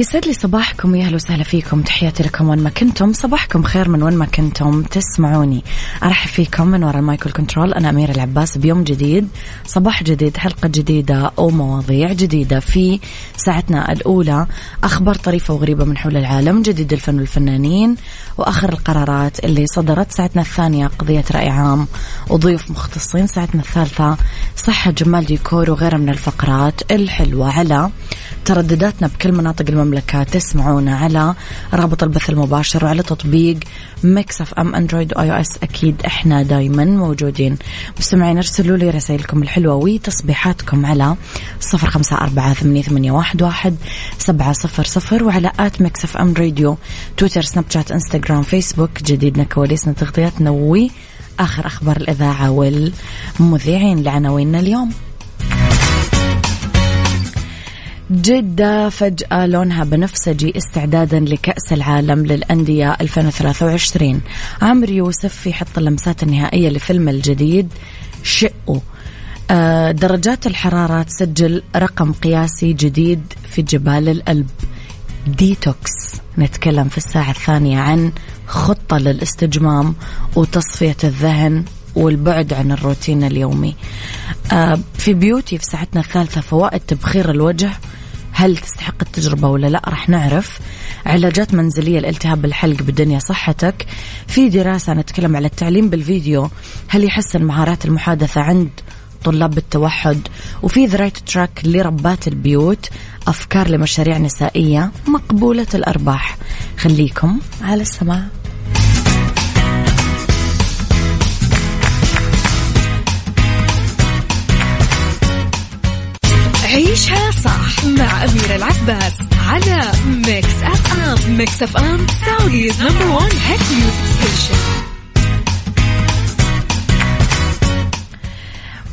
يسعد لي صباحكم يا أهلا وسهلا فيكم. تحياتي لكم وين ما كنتم. صباحكم خير من وين ما كنتم. تسمعوني. أرحب فيكم من وراء ال mic وال control أنا أميرة العباس. بيوم جديد. صباح جديد. حلقة جديدة ومواضيع جديدة في ساعتنا الأولى. أخبار طريفة وغريبة من حول العالم. جديد الفن والفنانين. وآخر القرارات اللي صدرت ساعتنا الثانية. قضية رأي عام وضيوف مختصين. ساعتنا الثالثة. صحة جمال ديكور وغيرها من الفقرات الحلوة. على تردداتنا بكل مناطق المملكة. تسمعونا على رابط البث المباشر وعلى تطبيق Mix FM Android و iOS. أكيد إحنا دايما موجودين. مستمعين ارسلوا لي رسائلكم الحلوة وتصبيحاتكم على صفر خمسة أربعة ثمانية واحد سبعة صفر صفر وعلى at Mix FM Radio تويتر سناب شات انستغرام فيسبوك. جديدنا كواليسنا تغطياتنا وآخر أخبار الإذاعة والمذيعين لعناويننا اليوم. جدة فجأة لونها بنفسجي استعدادا لكأس العالم للأندية 2023 عمرو يوسف في حط اللمسات النهائية لفيلم الجديد شقه آه، درجات الحرارة تسجل رقم قياسي جديد في جبال الألب. ديتوكس. نتكلم في الساعة الثانية عن خطة للاستجمام وتصفية الذهن والبعد عن الروتين اليومي. آه، في beauty في ساعتنا الثالثة فوائد تبخير الوجه. هل تستحق التجربة ولا لا؟ راح نعرف. علاجات منزلية لالتهاب الحلق بالدنيا صحتك. في دراسة نتكلم على التعليم بالفيديو. هل يحسن مهارات المحادثة عند طلاب بالتوحد؟ وفي the right track لربات البيوت. أفكار لمشاريع نسائية مقبولة الأرباح. خليكم على السماع. عيشها مع أميرة العباس على Mix FM Mix FM Saudi's number one hit music station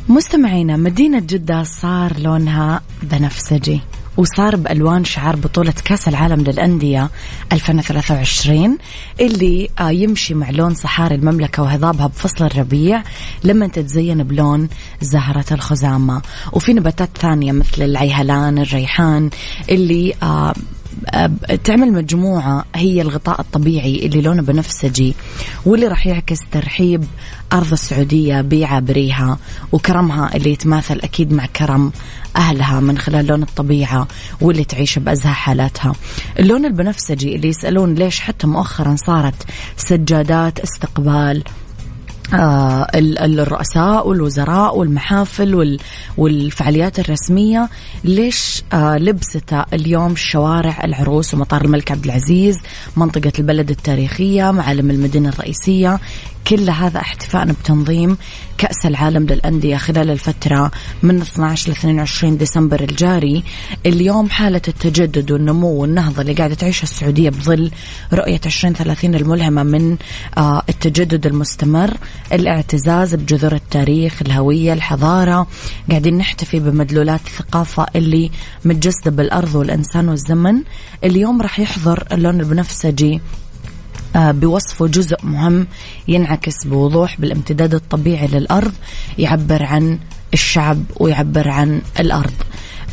مستمعينا مدينة جدة صار لونها بنفسجي. وصار بألوان شعار بطولة كأس العالم للأندية 2023 اللي آه، يمشي مع لون صحاري المملكة وهضابها بفصل الربيع لما تتزين بلون زهرة الخزامة. وفي نباتات ثانية مثل العيهلان الريحان اللي آه، تعمل مجموعة هي الغطاء الطبيعي اللي لونه بنفسجي واللي راح يعكس ترحيب أرض السعودية بعابريها وكرمها اللي يتماثل أكيد مع كرم أهلها من خلال لون الطبيعة واللي تعيش بأزهى حالاتها. اللون البنفسجي اللي يسألون ليش حتى مؤخرا صارت سجادات استقبال آه الرؤساء والوزراء والمحافل والفعاليات الرسمية. ليش آه لبسته اليوم شوارع العروس ومطار الملك عبد العزيز منطقة البلد التاريخية معالم المدينة الرئيسية. كل هذا احتفاء بتنظيم كأس العالم للأندية خلال الفترة من 12 ل 22 ديسمبر الجاري. اليوم حالة التجدد والنمو والنهضة اللي قاعدة تعيشها السعودية بظل رؤية 2030 الملهمة من آه، التجدد المستمر الاعتزاز بجذور التاريخ الهوية الحضارة. قاعدين نحتفي بمدلولات الثقافة اللي متجسدة بالأرض والإنسان والزمن. اليوم راح يحضر اللون البنفسجي بوصفه جزء مهم ينعكس بوضوح بالامتداد الطبيعي للأرض يعبر عن الشعب ويعبر عن الأرض.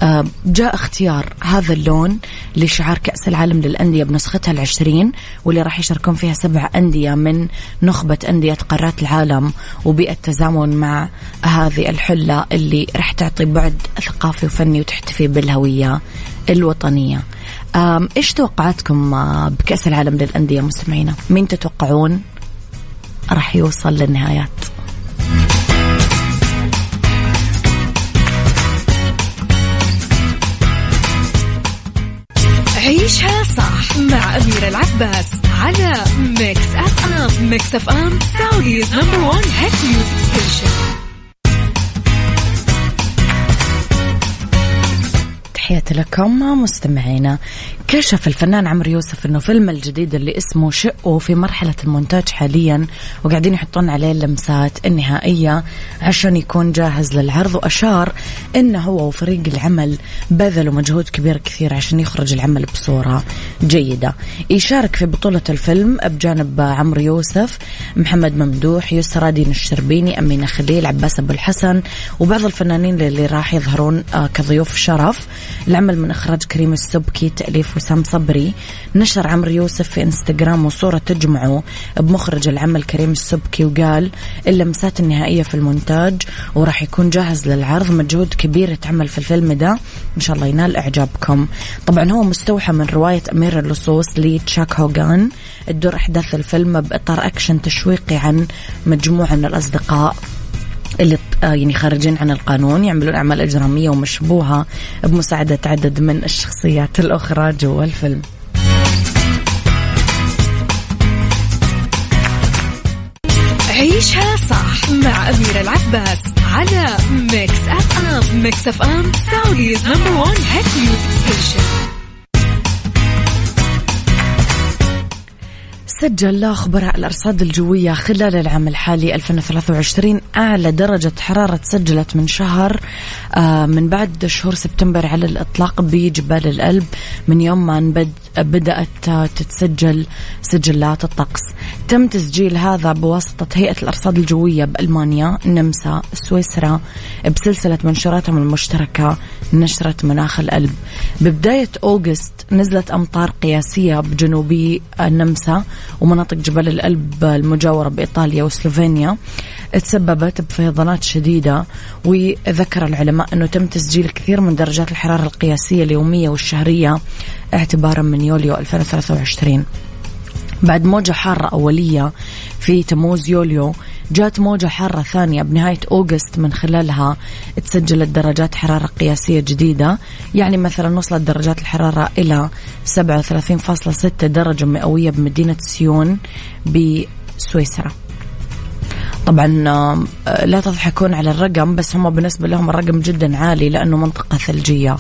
آه، جاء اختيار هذا اللون لشعار كأس العالم للأندية بنسختها العشرين واللي راح يشاركون فيها سبع أندية من نخبة أندية قارات العالم وبيئة تزامن مع هذه الحلة اللي راح تعطي بعد ثقافي وفني وتحتفي بالهوية الوطنية. إيش توقعاتكم آه، بكأس العالم للأندية مستمعينا؟ مين تتوقعون راح يوصل للنهايات؟ عيشها صح مع أميرة العباس على Mix FM Mix FM Saudi's number one hit music station تحياتي لكم مستمعينا. كشف الفنان عمرو يوسف إنه فيلم الجديد اللي اسمه شقو في مرحلة المونتاج حاليا وقاعدين يحطون عليه اللمسات النهائية عشان يكون جاهز للعرض. وأشار إنه هو وفريق العمل بذلوا مجهود كبير كثير عشان يخرج العمل بصورة جيدة. يشارك في بطولة الفيلم بجانب عمرو يوسف محمد ممدوح يسرى دين الشربيني أمينة خليل عباس أبو الحسن وبعض الفنانين اللي راح يظهرون آه، كضيوف شرف. العمل من إخراج كريم السبكي تأليف وسام صبري نشر عمرو يوسف في إنستغرام وصورة تجمعه بمخرج العمل كريم السبكي وقال اللمسات النهائية في المونتاج وراح يكون جاهز للعرض مجهود كبير يتعمل في الفيلم ده. إن شاء الله ينال إعجابكم. طبعا هو مستوحى من رواية أمير اللصوص لتشاك هوغان. الدور أحداث الفيلم بإطار أكشن تشويقي عن مجموعة من الأصدقاء. اللي آه، يعني خارجين عن القانون يعملون أعمال إجرامية ومشبوهة بمساعدة عدد من الشخصيات الأخرى جوا الفيلم. عيشها صح مع أميرة العباس على Mix FM Mix FM Saudi's number one hit music station سجل خبراء الأرصاد الجوية خلال العام الحالي 2023 أعلى درجة حرارة سجلت من شهر آه، من بعد شهور سبتمبر على الإطلاق بجبال الألب. من يوم ما بدأت تتسجل سجلات الطقس. تم تسجيل هذا بواسطة هيئة الأرصاد الجوية بألمانيا النمسا سويسرا بسلسلة منشوراتهم المشتركة نشرة مناخ الألب. ببداية أوغست نزلت أمطار قياسية بجنوبي النمسا ومناطق جبال الألب المجاورة بإيطاليا وسلوفينيا تسببت بفيضانات شديدة وذكر العلماء أنه تم تسجيل كثير من درجات الحرارة القياسية اليومية والشهرية اعتبارا من يوليو 2023 بعد موجة حارة أولية في تموز يوليو جات موجة حارة ثانية بنهاية أوغست من خلالها تسجلت درجات حرارة قياسية جديدة. يعني مثلا وصلت درجات الحرارة إلى 37.6 درجة مئوية بمدينة سيون بسويسرا. طبعا لا تضحكون على الرقم بس هم بالنسبة لهم الرقم جدا عالي لأنه منطقة ثلجية.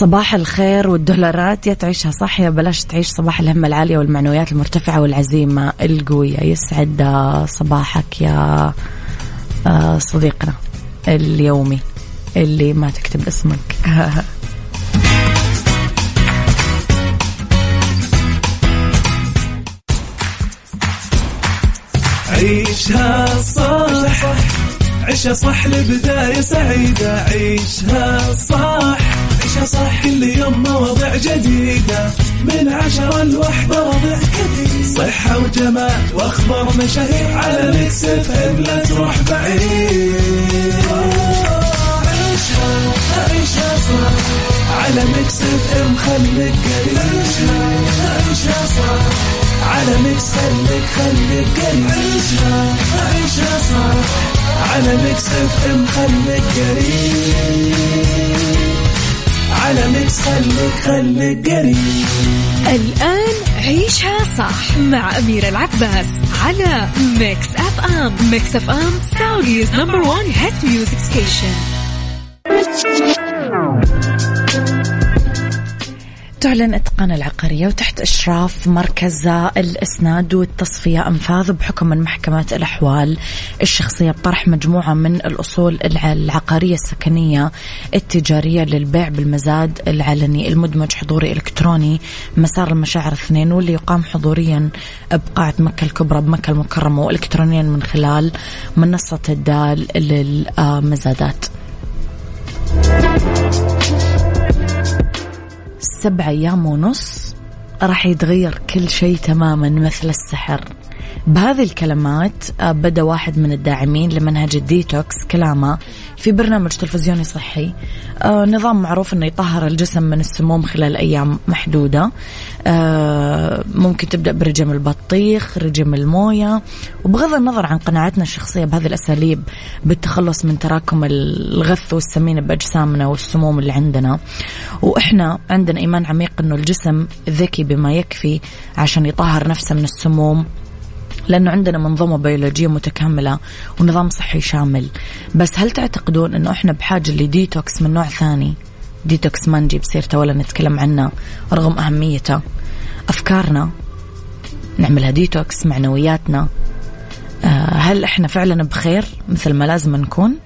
صباح الخير والدولارات يا تعيشها صح يا بلاش تعيش صباح الهمة العالية والمعنويات المرتفعة والعزيمة القوية. يسعد صباحك يا آه، صديقنا اليومي اللي ما تكتب اسمك. عيشها صح عيشها صح لبداية سعيدة. عيشها صح. عيشها صح كل يوم مواضيع جديدة. من عشرة لوحدة ربع كثير. صحة وجمال وأخبار مشاهير على Mix FM لا تروح بعيد. عيشها عيشها صح على Mix FM خليك قريب عيشها صح على Mix خليك خليك قريب عيشها عيشها صح على Mix FM خليك قريب على Mix خليك خليك قريب. الآن عيشها صح مع أميرة العباس على Mix FM. Mix FM Saudi's number one hit music station تعلن إتقان العقارية وتحت إشراف مركز الإسناد والتصفية أنفاذ بحكم من محكمة الأحوال الشخصية بطرح مجموعة من الأصول العقارية السكنية التجارية للبيع بالمزاد العلني المدمج حضوري إلكتروني مسار المشاعر اثنين واللي يقام حضوريا بقاعة مكة الكبرى بمكة المكرمة وإلكترونيا من خلال منصة الدال للمزادات. سبع أيام ونص راح يتغير كل شيء تماما مثل السحر. بهذه الكلمات آه، بدأ واحد من الداعمين لمنهج الديتوكس كلامه في برنامج تلفزيوني صحي. آه، نظام معروف إنه يطهر الجسم من السموم خلال أيام محدودة. آه، ممكن تبدأ برجم البطيخ رجم الموية. وبغض النظر عن قناعتنا الشخصية بهذه الأساليب بالتخلص من تراكم الغث والسمين بأجسامنا والسموم اللي عندنا. وإحنا عندنا إيمان عميق إنه الجسم ذكي بما يكفي عشان يطهر نفسه من السموم. لأنه عندنا منظومة بيولوجية متكاملة ونظام صحي شامل. بس هل تعتقدون أنه إحنا بحاجة لديتوكس من نوع ثاني؟ ديتوكس ما نجيب سيرته ولا نتكلم عنه رغم أهميته. أفكارنا نعملها ديتوكس معنوياتنا. آه، هل إحنا فعلا بخير مثل ما لازم نكون؟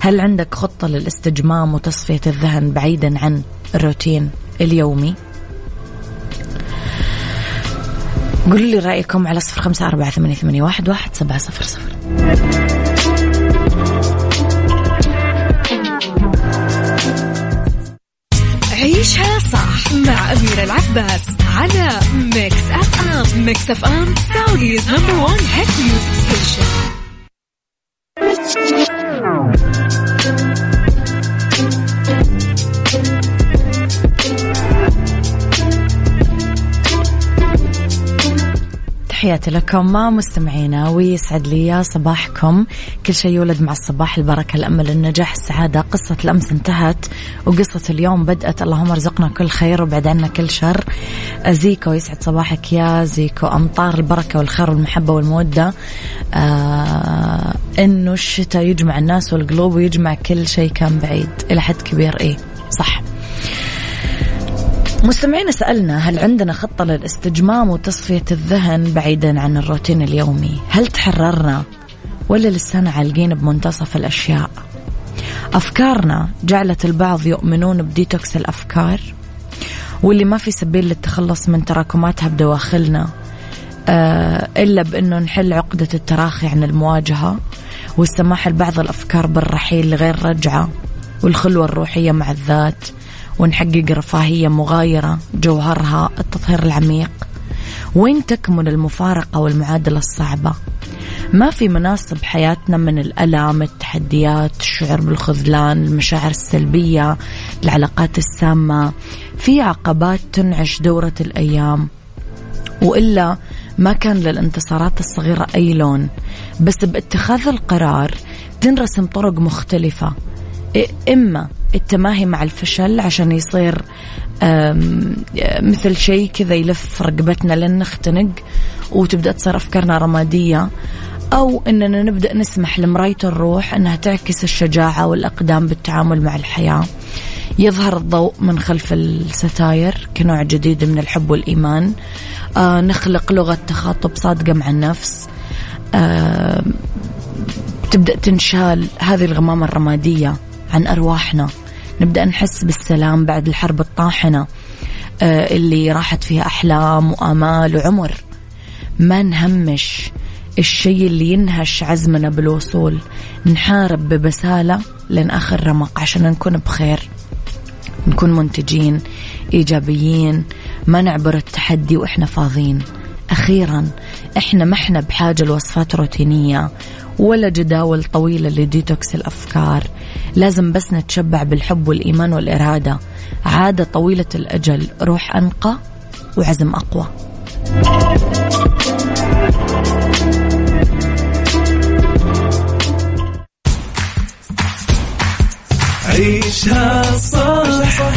هل عندك خطة للاستجمام وتصفية الذهن بعيدا عن الروتين اليومي؟ قولوا لي رأيكم على صفر خمسة أربعة ثمانية, ثمانية واحد, واحد سبعة صفر صفر. عيشها صح مع أميرة العباس على Mix FM Mix FM Saudi's number one hit music station تحياتي لكم مستمعينا ويسعد لي صباحكم. كل شيء يولد مع الصباح البركة الأمل النجاح السعادة. قصة الأمس انتهت وقصة اليوم بدأت. اللهم ارزقنا كل خير وبعد عنا كل شر. زيكو يسعد صباحك يا زيكو. أمطار البركة والخير والمحبة والمودة. آه إنه الشتاء يجمع الناس والقلوب ويجمع كل شيء كان بعيد. إلى حد كبير إيه صح. مستمعين سألنا هل عندنا خطة للاستجمام وتصفية الذهن بعيدا عن الروتين اليومي؟ هل تحررنا ولا لسنا عالقين بمنتصف الأشياء؟ أفكارنا جعلت البعض يؤمنون بديتوكس الأفكار؟ واللي ما في سبيل للتخلص من تراكماتها بدواخلنا آه إلا بأنه نحل عقدة التراخي عن المواجهة والسماح لبعض الأفكار بالرحيل لغير رجعة والخلوة الروحية مع الذات. ونحقق رفاهية مغايرة جوهرها التطهير العميق. وين تكمن المفارقة والمعادلة الصعبة؟ ما في مناصب حياتنا من الألم التحديات الشعور بالخذلان المشاعر السلبية العلاقات السامة. في عقبات تنعش دورة الأيام. وإلا ما كان للانتصارات الصغيرة أي لون. بس باتخاذ القرار تنرسم طرق مختلفة. إما التماهي مع الفشل عشان يصير مثل شيء كذا يلف رقبتنا لين نختنق وتبدأ تصير أفكارنا رمادية. أو أننا نبدأ نسمح لمراية الروح أنها تعكس الشجاعة والأقدام بالتعامل مع الحياة. يظهر الضوء من خلف الستاير كنوع جديد من الحب والإيمان. آه نخلق لغة تخاطب صادقة مع النفس. آه تبدأ تنشال هذه الغمامة الرمادية عن أرواحنا. نبدأ نحس بالسلام بعد الحرب الطاحنة آه، اللي راحت فيها أحلام وآمال وعمر. ما نهمش الشيء اللي ينهش عزمنا بالوصول. نحارب ببسالة لين آخر رمق عشان نكون بخير. نكون منتجين إيجابيين. ما نعبر التحدي وإحنا فاضيين. أخيرا إحنا ما إحنا بحاجة لوصفات روتينية. ولا جداول طويلة لديتوكس الأفكار. لازم بس نتشبع بالحب والإيمان والإرادة. عادة طويلة الأجل روح أنقى وعزم أقوى. عيشها صح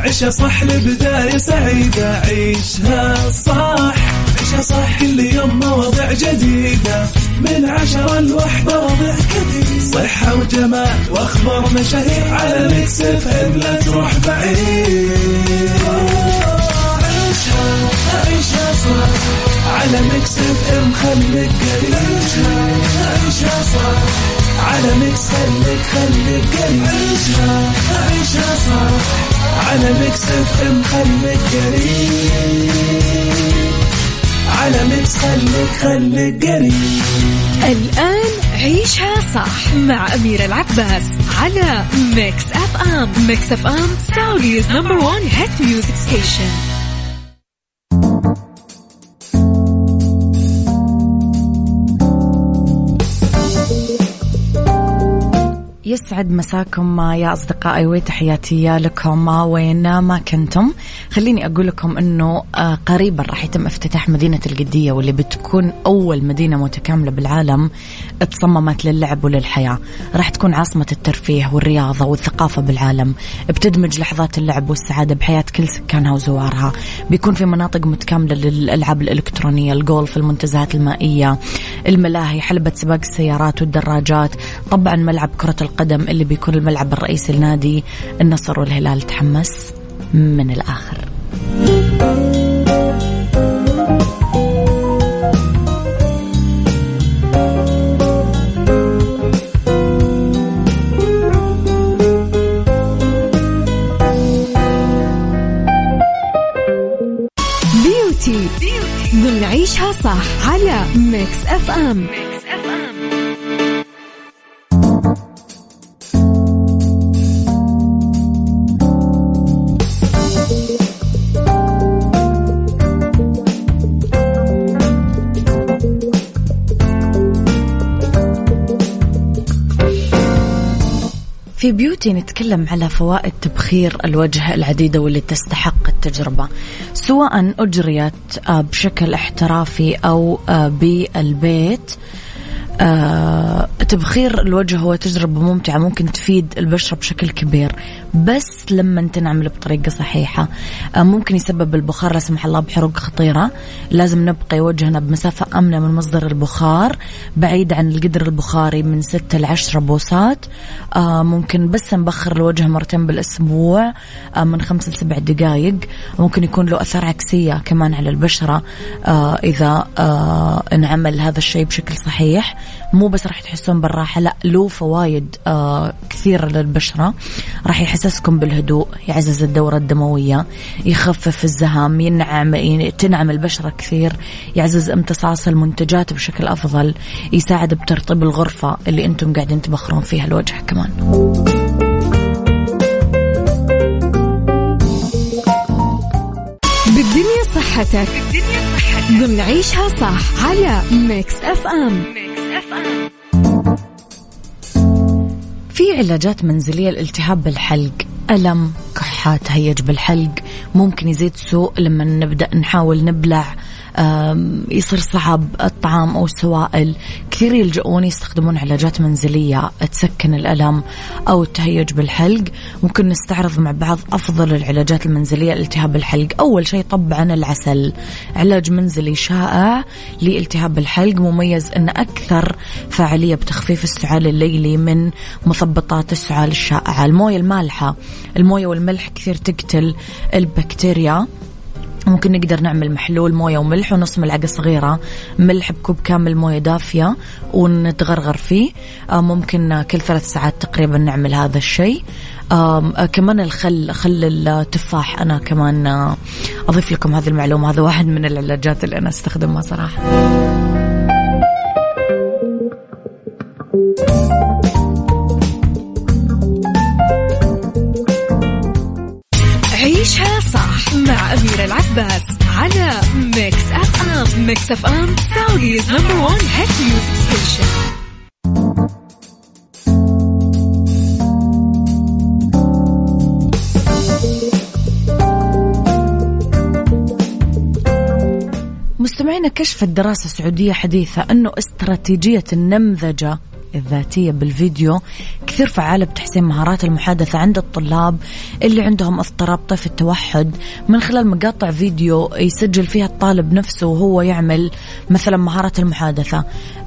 عيشها صح لبداية سعيدة. عيشها صح عيشها صح كل يوم مواضيع جديدة. من عشرة لوحدة ربع كثير صحة وجمال وأخبار مشاهير على Mix FM. لا تروح بعيد. عيشها عيشها صح على Mix FM خليك قريب. عيشها صح على Mix خليك خليك قريب. عيشها عيشها صح على Mix FM خليك قريب. على Mix خليك خليك قريب. الآن عيشها صح مع أميرة العباس على Mix FM Mix FM Saudi's number one hit music station يسعد مساكم يا أصدقائي وتحياتي لكم. وين ما كنتم خليني أقول لكم أنه آه، قريبا راح يتم افتتاح مدينة القدية واللي بتكون أول مدينة متكاملة بالعالم تصممت للعب وللحياة. راح تكون عاصمة الترفيه والرياضة والثقافة بالعالم. بتدمج لحظات اللعب والسعادة بحياة كل سكانها وزوارها. بيكون في مناطق متكاملة للألعاب الإلكترونية الجولف المنتزهات المائية الملاهي حلبة سباق السيارات والدراجات. طبعا ملعب كرة القدم اللي بيكون الملعب الرئيسي لنادي النصر والهلال تحمس من الآخر. beauty ضمن عيشها صح على Mix FM Mix في beauty نتكلم على فوائد تبخير الوجه العديدة واللي تستحق التجربة سواء أجريت آه، بشكل احترافي أو آه، بالبيت. آه تبخير الوجه هو تجربة ممتعة ممكن تفيد البشرة بشكل كبير. بس لما تنعمل بطريقة صحيحة آه ممكن يسبب البخار لا سمح الله بحروق خطيرة. لازم نبقي وجهنا بمسافة آمنة من مصدر البخار بعيد عن القدر البخاري من 6 ل 10 بوصات ممكن بس نبخر الوجه مرتين بالأسبوع آه من 5 ل 7 دقائق ممكن يكون له أثار عكسية كمان على البشرة آه إذا انعمل هذا الشيء بشكل صحيح. مو بس راح تحسون بالراحة. لا له فوايد آه كثيرة للبشرة. راح يحسسكم بالهدوء يعزز الدورة الدموية يخفف الزهام ينعم تنعم البشرة كثير يعزز امتصاص المنتجات بشكل أفضل يساعد بترطيب الغرفة اللي أنتم قاعدين تبخرون فيها الوجه كمان. بالدنيا صحتك. بالدنيا صحتك. ضمن عيشها صح على Mix FM. Mix FM. في علاجات منزلية لالتهاب بالحلق. ألم كحة تهيج بالحلق. ممكن يزيد سوء لما نبدأ نحاول نبلع. يصير صعب الطعام أو السوائل. كثير يلجؤون يستخدمون علاجات منزلية تسكن الألم أو التهيج بالحلق. ممكن نستعرض مع بعض أفضل العلاجات المنزلية لالتهاب الحلق. أول شيء طبعا العسل. علاج منزلي شائع لالتهاب الحلق. مميز أن أكثر فاعلية بتخفيف السعال الليلي من مثبطات السعال الشائعة. الموية المالحة. الموية والملح كثير تقتل البكتيريا. ممكن نقدر نعمل محلول موية وملح ونص ملعقة صغيرة ملح بكوب كامل موية دافية ونتغرغر فيه. آه، ممكن كل ثلاث ساعات تقريبا نعمل هذا الشيء. آه، كمان الخل خل التفاح أنا كمان آه، أضيف لكم هذه المعلومة. هذا واحد من العلاجات اللي أنا أستخدمها صراحة. Mix FM Saudi's number one hit music station مستمعينا كشفت دراسة سعودية حديثة أنه استراتيجية النمذجة الذاتية بالفيديو. كثير فعالة بتحسين مهارات المحادثة عند الطلاب اللي عندهم اضطراب طيف التوحد. من خلال مقاطع فيديو يسجل فيها الطالب نفسه وهو يعمل مثلا مهارة المحادثة.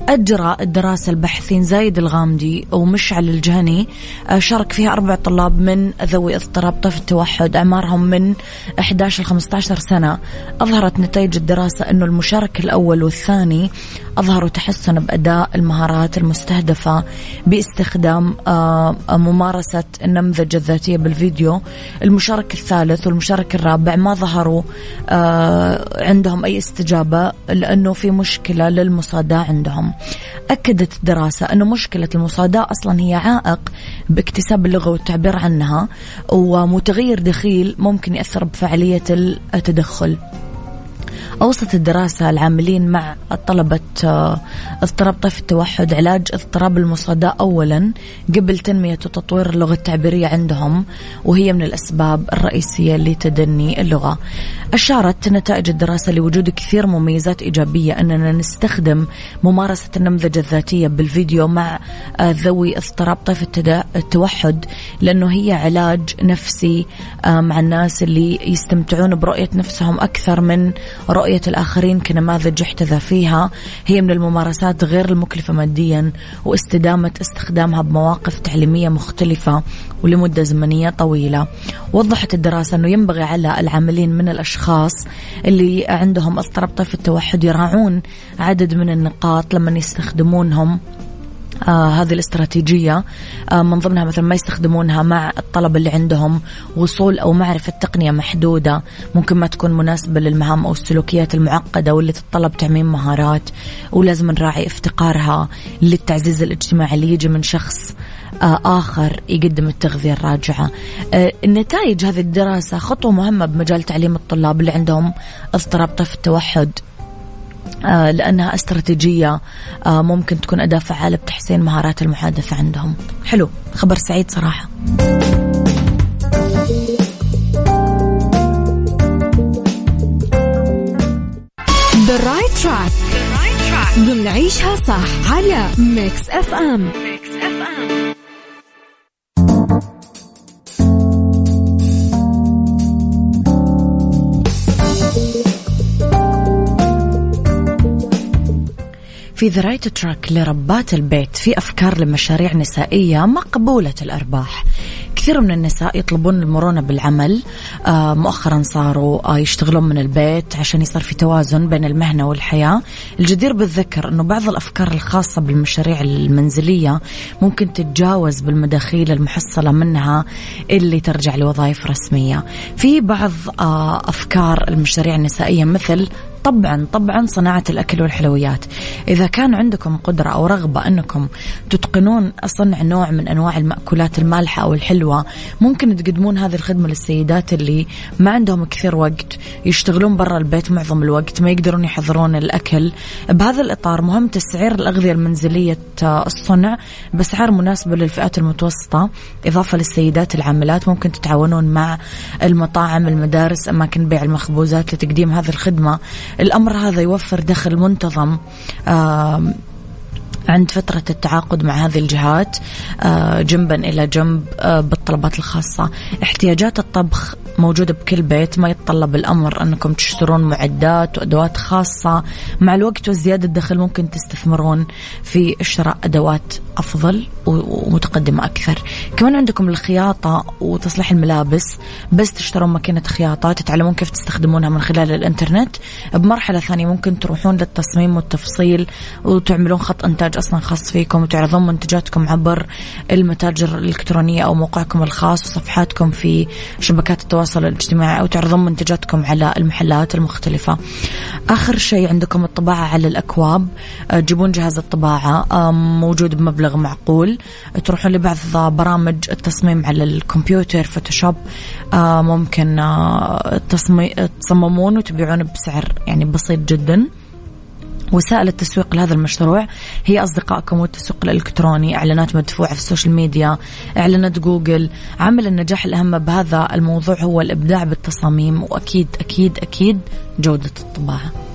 أجرى الدراسة الباحثين زايد الغامدي ومشعل الجهني. آه، شارك فيها أربع طلاب من ذوي إضطراب طيف التوحد أعمارهم من 11 ل 15 سنة. أظهرت نتائج الدراسة أنه المشارك الأول والثاني أظهروا تحسن بأداء المهارات المستهدفة باستخدام آه، ممارسة النمذجة الذاتية بالفيديو. المشارك الثالث والمشارك الرابع ما ظهروا آه، عندهم أي استجابة لأنه في مشكلة للمصاداة عندهم. أكدت الدراسة أنه مشكلة المصاداة أصلا هي عائق باكتساب اللغة والتعبير عنها ومتغير دخيل ممكن يأثر بفعالية التدخل. أوصت الدراسة العاملين مع طلبة آه، اضطراب طيف التوحد علاج اضطراب المصاداة أولا قبل تنمية وتطوير اللغة التعبيرية عندهم وهي من الأسباب الرئيسية لتدني اللغة. أشارت نتائج الدراسة لوجود كثير مميزات إيجابية أننا نستخدم ممارسة النمذجة الذاتية بالفيديو مع آه، ذوي اضطراب طيف التوحد لأنه هي علاج نفسي آه، مع الناس اللي يستمتعون برؤية نفسهم أكثر من رؤية الآخرين كنماذج يحتذى فيها. هي من الممارسات غير المكلفة ماديا واستدامة استخدامها بمواقف تعليمية مختلفة ولمدة زمنية طويلة. وضحت الدراسة أنه ينبغي على العاملين من الأشخاص اللي عندهم اضطراب طيف التوحد يراعون عدد من النقاط لما يستخدمونهم. آه هذه الاستراتيجية آه من ضمنها مثلا ما يستخدمونها مع الطلبة اللي عندهم وصول أو معرفة تقنية محدودة ممكن ما تكون مناسبة للمهام أو السلوكيات المعقدة واللي تتطلب تعميم مهارات ولازم نراعي افتقارها للتعزيز الاجتماعي اللي يجي من شخص آه آخر يقدم التغذية الراجعة. آه النتائج هذه الدراسة خطوة مهمة بمجال تعليم الطلاب اللي عندهم اضطراب طيف التوحد. لأنها استراتيجية آه، ممكن تكون أداة فعالة بتحسين مهارات المحادثة عندهم. حلو خبر سعيد صراحة. The right track. ضمن عيشها صح على Mix FM Mix FM في the right track لربات البيت في أفكار لمشاريع نسائية مقبولة الأرباح. كثير من النساء يطلبون المرونة بالعمل. آه مؤخرا صاروا آه يشتغلون من البيت عشان يصير في توازن بين المهنة والحياة. الجدير بالذكر أنه بعض الأفكار الخاصة بالمشاريع المنزلية ممكن تتجاوز بالمداخيل المحصلة منها اللي ترجع لوظائف رسمية. في بعض آه أفكار المشاريع النسائية مثل طبعا طبعا صناعة الأكل والحلويات. إذا كان عندكم قدرة أو رغبة أنكم تتقنون صنع نوع من أنواع المأكولات المالحة أو الحلوة ممكن تقدمون هذه الخدمة للسيدات اللي ما عندهم كثير وقت يشتغلون برا البيت معظم الوقت ما يقدرون يحضرون الأكل. بهذا الإطار مهم تسعير الأغذية المنزلية الصنع بأسعار مناسبة للفئات المتوسطة إضافة للسيدات العاملات. ممكن تتعاونون مع المطاعم المدارس أماكن بيع المخبوزات لتقديم هذه الخدمة. الأمر هذا يوفر دخل منتظم عند فترة التعاقد مع هذه الجهات آه، جنبا إلى جنب آه، بالطلبات الخاصة. احتياجات الطبخ موجودة بكل بيت ما يتطلب الأمر أنكم تشترون معدات وأدوات خاصة. مع الوقت وزيادة الدخل ممكن تستثمرون في شراء أدوات أفضل ومتقدمة أكثر. كمان عندكم الخياطة وتصليح الملابس. بس تشترون ماكينة خياطة تتعلمون كيف تستخدمونها من خلال الإنترنت. بمرحلة ثانية ممكن تروحون للتصميم والتفصيل وتعملون خط إنتاج أصلا خاص فيكم وتعرضون منتجاتكم عبر المتاجر الإلكترونية أو موقعكم الخاص وصفحاتكم في شبكات التواصل الاجتماعي أو تعرضون منتجاتكم على المحلات المختلفة. آخر شيء عندكم الطباعة على الأكواب. تجيبون جهاز الطباعة. موجود بمبلغ معقول. تروحون لبعض برامج التصميم على الكمبيوتر فوتوشوب. ممكن تصممون وتبيعون بسعر يعني بسيط جدا. وسائل التسويق لهذا المشروع هي أصدقائكم والتسويق الإلكتروني إعلانات مدفوعة في ال social media إعلانات جوجل. عامل النجاح الأهم بهذا الموضوع هو الإبداع بالتصاميم وأكيد أكيد أكيد جودة الطباعة.